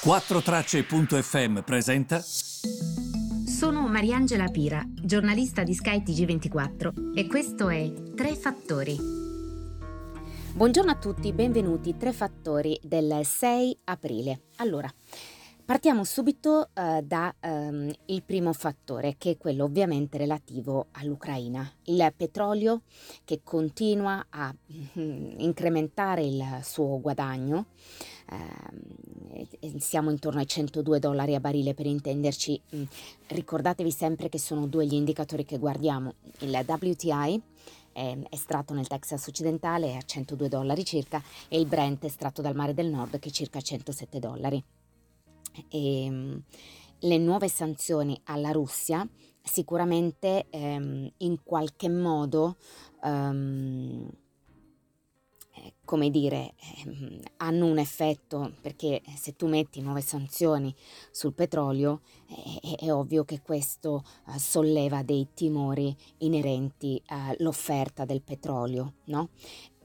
4Tracce.fm presenta. Sono Mariangela Pira, giornalista di skytg 24 e questo è Tre Fattori. Buongiorno a tutti, benvenuti Tre Fattori del 6 aprile. Allora, Partiamo subito uh, dal um, primo fattore, che è quello ovviamente relativo all'Ucraina. Il petrolio che continua a mm, incrementare il suo guadagno, uh, siamo intorno ai 102 dollari a barile per intenderci. Mm, ricordatevi sempre che sono due gli indicatori che guardiamo. Il WTI estratto nel Texas occidentale a 102 dollari circa e il Brent estratto dal mare del nord che è circa 107 dollari e ehm, le nuove sanzioni alla Russia sicuramente ehm, in qualche modo um, come dire, ehm, hanno un effetto perché se tu metti nuove sanzioni sul petrolio è, è ovvio che questo uh, solleva dei timori inerenti all'offerta del petrolio, no?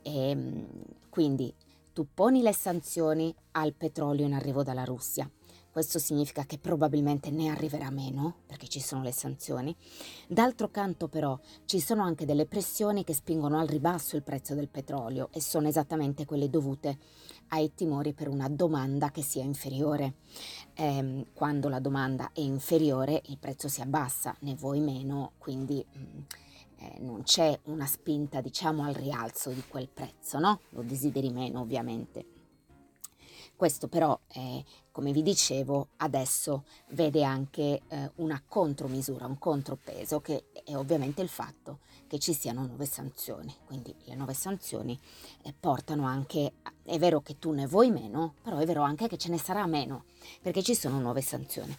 E, ehm, quindi tu poni le sanzioni al petrolio in arrivo dalla Russia questo significa che probabilmente ne arriverà meno, perché ci sono le sanzioni. D'altro canto però ci sono anche delle pressioni che spingono al ribasso il prezzo del petrolio e sono esattamente quelle dovute ai timori per una domanda che sia inferiore. Eh, quando la domanda è inferiore il prezzo si abbassa, ne vuoi meno, quindi... Mm, eh, non c'è una spinta diciamo al rialzo di quel prezzo, no? Lo desideri meno ovviamente. Questo però, eh, come vi dicevo, adesso vede anche eh, una contromisura, un contropeso, che è ovviamente il fatto che ci siano nuove sanzioni. Quindi le nuove sanzioni eh, portano anche, è vero che tu ne vuoi meno, però è vero anche che ce ne sarà meno, perché ci sono nuove sanzioni.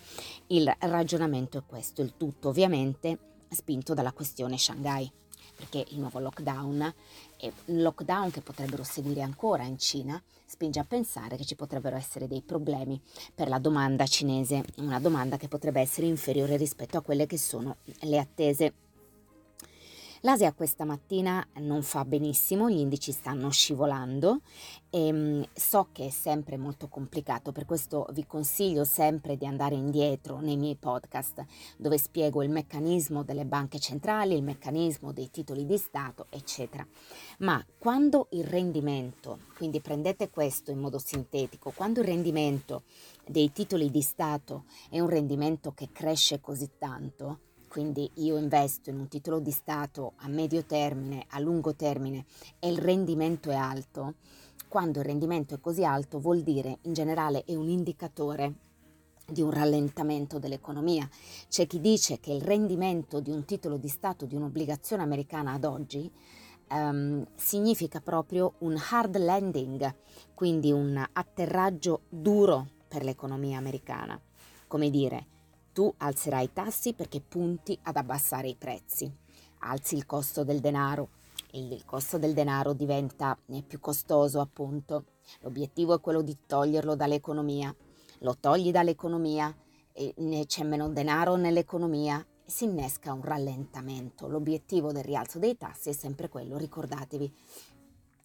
Il ragionamento è questo, il tutto ovviamente spinto dalla questione Shanghai perché il nuovo lockdown e lockdown che potrebbero seguire ancora in Cina spinge a pensare che ci potrebbero essere dei problemi per la domanda cinese, una domanda che potrebbe essere inferiore rispetto a quelle che sono le attese L'Asia questa mattina non fa benissimo, gli indici stanno scivolando e um, so che è sempre molto complicato, per questo vi consiglio sempre di andare indietro nei miei podcast dove spiego il meccanismo delle banche centrali, il meccanismo dei titoli di Stato, eccetera. Ma quando il rendimento, quindi prendete questo in modo sintetico, quando il rendimento dei titoli di Stato è un rendimento che cresce così tanto, quindi io investo in un titolo di Stato a medio termine, a lungo termine e il rendimento è alto, quando il rendimento è così alto vuol dire in generale è un indicatore di un rallentamento dell'economia. C'è chi dice che il rendimento di un titolo di Stato, di un'obbligazione americana ad oggi, um, significa proprio un hard landing, quindi un atterraggio duro per l'economia americana. Come dire, tu alzerai i tassi perché punti ad abbassare i prezzi. Alzi il costo del denaro, il costo del denaro diventa eh, più costoso appunto. L'obiettivo è quello di toglierlo dall'economia. Lo togli dall'economia e c'è meno denaro nell'economia e si innesca un rallentamento. L'obiettivo del rialzo dei tassi è sempre quello, ricordatevi,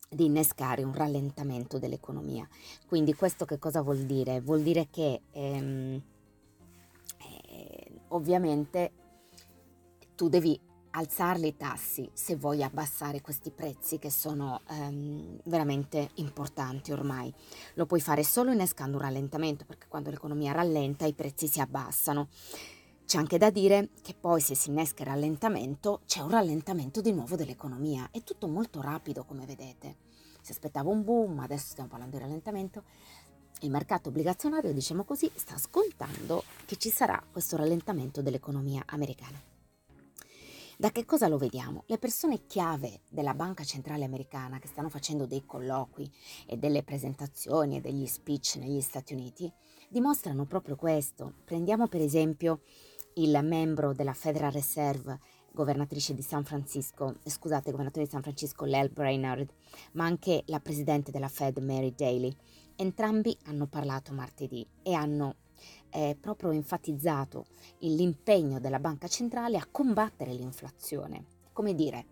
di innescare un rallentamento dell'economia. Quindi questo che cosa vuol dire? Vuol dire che ehm, ovviamente tu devi alzarli i tassi se vuoi abbassare questi prezzi che sono ehm, veramente importanti ormai. Lo puoi fare solo innescando un rallentamento perché quando l'economia rallenta i prezzi si abbassano. C'è anche da dire che poi se si innesca il rallentamento c'è un rallentamento di nuovo dell'economia. È tutto molto rapido come vedete. Si aspettava un boom, adesso stiamo parlando di rallentamento il mercato obbligazionario, diciamo così, sta scontando che ci sarà questo rallentamento dell'economia americana. Da che cosa lo vediamo? Le persone chiave della Banca Centrale Americana che stanno facendo dei colloqui e delle presentazioni e degli speech negli Stati Uniti dimostrano proprio questo. Prendiamo per esempio il membro della Federal Reserve, governatrice di San Francisco, scusate, governatore di San Francisco, Lel Brainerd, ma anche la presidente della Fed, Mary Daly. Entrambi hanno parlato martedì e hanno eh, proprio enfatizzato l'impegno della Banca Centrale a combattere l'inflazione. Come dire,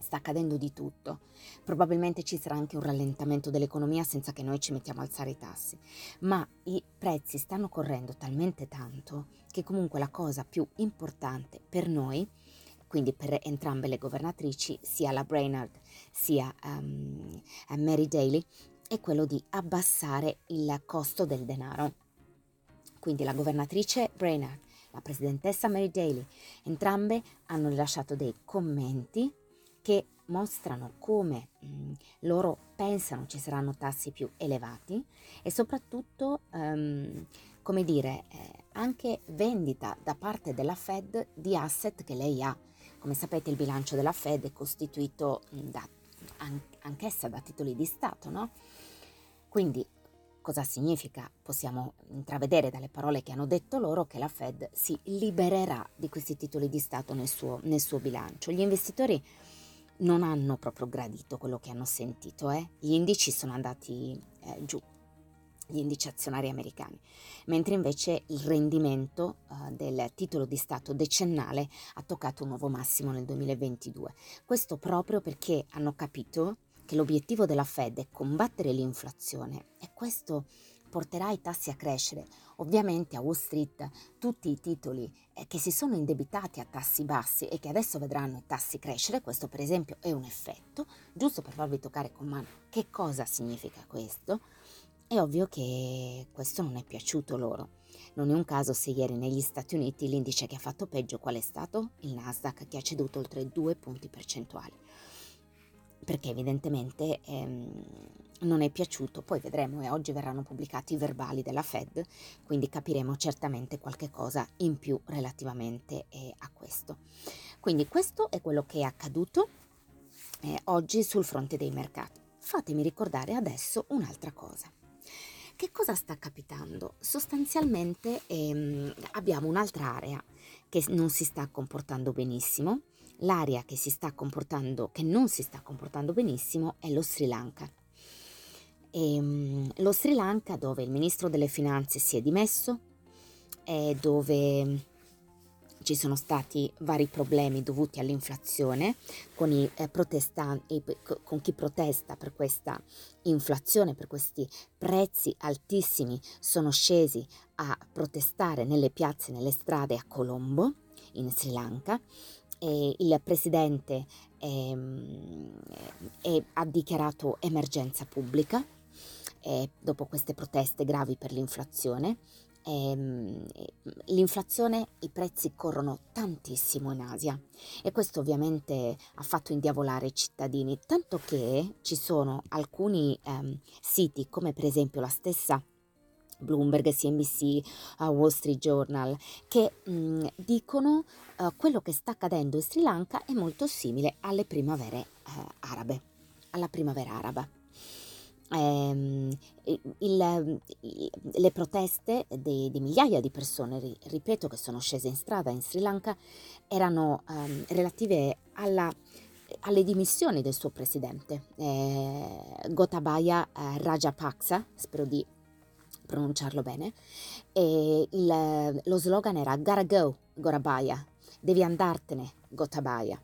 sta accadendo di tutto. Probabilmente ci sarà anche un rallentamento dell'economia senza che noi ci mettiamo a alzare i tassi, ma i prezzi stanno correndo talmente tanto che comunque la cosa più importante per noi, quindi per entrambe le governatrici, sia la Brainerd sia um, Mary Daly, è quello di abbassare il costo del denaro. Quindi la governatrice Brainerd, la presidentessa Mary Daly, entrambe hanno rilasciato dei commenti che mostrano come mh, mm, loro pensano ci saranno tassi più elevati e soprattutto, um, come dire, eh, anche vendita da parte della Fed di asset che lei ha. Come sapete il bilancio della Fed è costituito da, an- anch'essa da titoli di Stato, no? Quindi cosa significa? Possiamo intravedere dalle parole che hanno detto loro che la Fed si libererà di questi titoli di Stato nel suo, nel suo bilancio. Gli investitori non hanno proprio gradito quello che hanno sentito, eh? gli indici sono andati eh, giù, gli indici azionari americani, mentre invece il rendimento eh, del titolo di Stato decennale ha toccato un nuovo massimo nel 2022. Questo proprio perché hanno capito che l'obiettivo della Fed è combattere l'inflazione e questo porterà i tassi a crescere. Ovviamente a Wall Street tutti i titoli eh, che si sono indebitati a tassi bassi e che adesso vedranno i tassi crescere, questo per esempio è un effetto, giusto per farvi toccare con mano che cosa significa questo, è ovvio che questo non è piaciuto loro. Non è un caso se ieri negli Stati Uniti l'indice che ha fatto peggio qual è stato? Il Nasdaq che ha ceduto oltre due punti percentuali perché evidentemente ehm, non è piaciuto, poi vedremo e oggi verranno pubblicati i verbali della Fed, quindi capiremo certamente qualche cosa in più relativamente eh, a questo. Quindi questo è quello che è accaduto eh, oggi sul fronte dei mercati. Fatemi ricordare adesso un'altra cosa. Che cosa sta capitando? Sostanzialmente ehm, abbiamo un'altra area che non si sta comportando benissimo, L'area che che non si sta comportando benissimo, è lo Sri Lanka. E, um, lo Sri Lanka dove il ministro delle finanze si è dimesso, e dove ci sono stati vari problemi dovuti all'inflazione con, i, eh, con chi protesta per questa inflazione, per questi prezzi altissimi, sono scesi a protestare nelle piazze, nelle strade a Colombo, in Sri Lanka, eh, il presidente ehm, eh, ha dichiarato emergenza pubblica eh, dopo queste proteste gravi per l'inflazione. Ehm, l'inflazione, i prezzi corrono tantissimo in Asia e questo ovviamente ha fatto indiavolare i cittadini, tanto che ci sono alcuni ehm, siti come per esempio la stessa Bloomberg, CNBC, uh, Wall Street Journal, che mh, mm, dicono uh, quello che sta accadendo in Sri Lanka è molto simile alle primavere uh, arabe, alla primavera araba. Eh, il, il, le proteste di, di, migliaia di persone, ripeto, che sono scese in strada in Sri Lanka, erano um, relative alla alle dimissioni del suo presidente, eh, Gotabaya eh, Rajapaksa, spero di pronunciarlo bene, e il, lo slogan era Gotta go, Gorabaya, devi andartene, Gotabaya.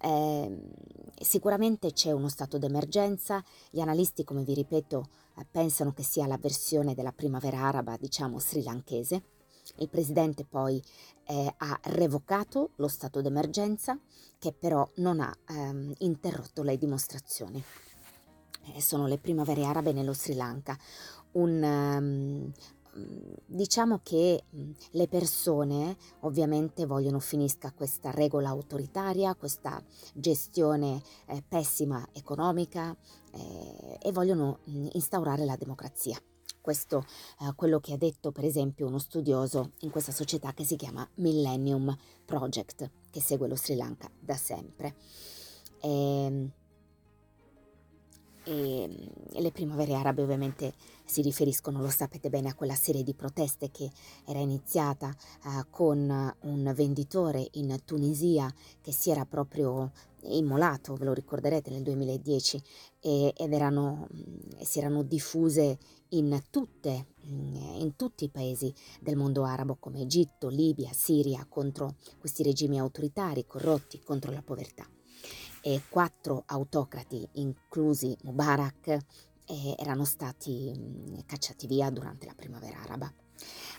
Eh, sicuramente c'è uno stato d'emergenza, gli analisti, come vi ripeto, eh, pensano che sia la versione della primavera araba, diciamo sri lankese. Il presidente poi eh, ha revocato lo stato d'emergenza, che però non ha ehm, interrotto le dimostrazioni. Eh, sono le primavere arabe nello Sri Lanka, un, um, diciamo che le persone ovviamente vogliono finisca questa regola autoritaria, questa gestione eh, pessima economica eh, e vogliono instaurare la democrazia. Questo è eh, quello che ha detto per esempio uno studioso in questa società che si chiama Millennium Project, che segue lo Sri Lanka da sempre. E, ehm, e, e le primavere arabe ovviamente si riferiscono, lo sapete bene, a quella serie di proteste che era iniziata uh, con un venditore in Tunisia che si era proprio immolato, ve lo ricorderete, nel 2010 e, ed erano, si erano diffuse in, tutte, in tutti i paesi del mondo arabo come Egitto, Libia, Siria contro questi regimi autoritari corrotti, contro la povertà. E quattro autocrati, inclusi Mubarak, eh, erano stati mm, cacciati via durante la primavera araba.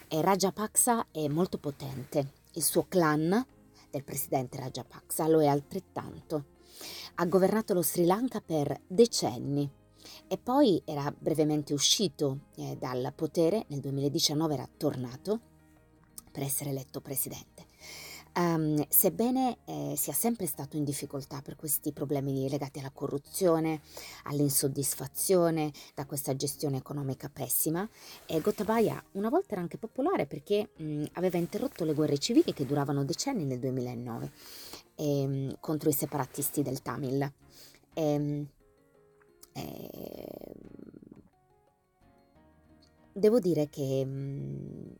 E Rajapaksa è molto potente, il suo clan del presidente Rajapaksa lo è altrettanto. Ha governato lo Sri Lanka per decenni e poi era brevemente uscito eh, dal potere, nel 2019 era tornato per essere eletto presidente. Um, sebbene eh, sia sempre stato in difficoltà per questi problemi legati alla corruzione, all'insoddisfazione da questa gestione economica pessima, eh, Gotabaya una volta era anche popolare perché mh, aveva interrotto le guerre civili che duravano decenni nel 2009 eh, contro i separatisti del Tamil. Ehm, eh, devo dire che mh,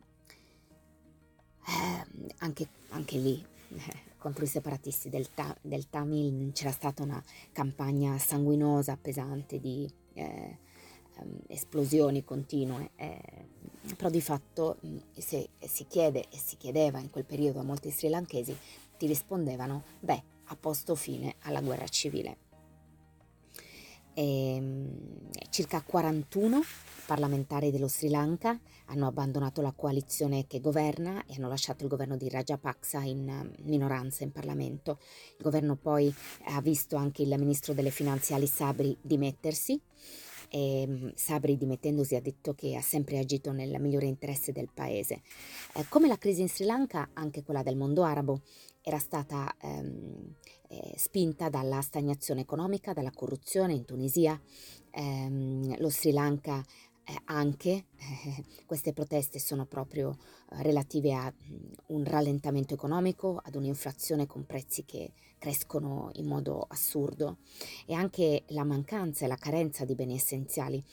eh, anche, anche, lì eh, contro i separatisti del, ta- del, Tamil c'era stata una campagna sanguinosa, pesante di eh, ehm, esplosioni continue, eh, però di fatto se si chiede e si chiedeva in quel periodo a molti sri lankesi, ti rispondevano, beh, ha posto fine alla guerra civile. Ehm, circa 41 parlamentari dello Sri Lanka hanno abbandonato la coalizione che governa e hanno lasciato il governo di Rajapaksa in eh, minoranza in Parlamento. Il governo poi ha visto anche il ministro delle finanze Ali Sabri dimettersi. E mm, Sabri dimettendosi ha detto che ha sempre agito nel migliore interesse del paese. Eh, come la crisi in Sri Lanka, anche quella del mondo arabo era stata ehm, eh, spinta dalla stagnazione economica, dalla corruzione in Tunisia. Ehm, lo Sri Lanka eh, anche eh, queste proteste sono proprio eh, relative a mh, mm, un rallentamento economico, ad un'inflazione con prezzi che crescono in modo assurdo e anche la mancanza e la carenza di beni essenziali.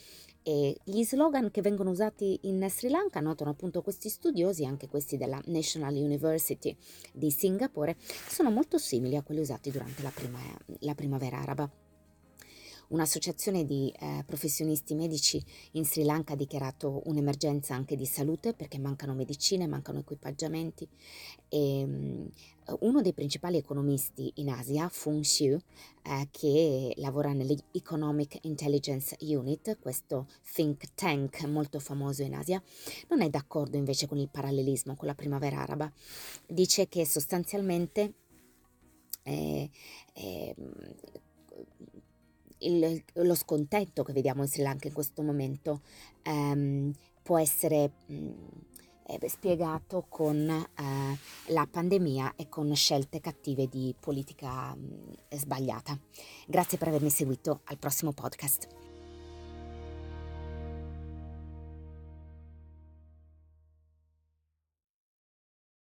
E gli slogan che vengono usati in Sri Lanka, notano appunto questi studiosi, anche questi della National University di Singapore, sono molto simili a quelli usati durante la, prima, la primavera araba. Un'associazione di eh, professionisti medici in Sri Lanka ha dichiarato un'emergenza anche di salute perché mancano medicine, mancano equipaggiamenti e um, uno dei principali economisti in Asia, Fung Xiu, eh, che lavora nell'Economic Intelligence Unit, questo think tank molto famoso in Asia, non è d'accordo invece con il parallelismo con la primavera araba. Dice che sostanzialmente eh, eh, il, lo scontento che vediamo in Sri Lanka in questo momento ehm, può essere mh, mm, eh, spiegato con eh, la pandemia e con scelte cattive di politica mh, mm, sbagliata. Grazie per avermi seguito, al prossimo podcast.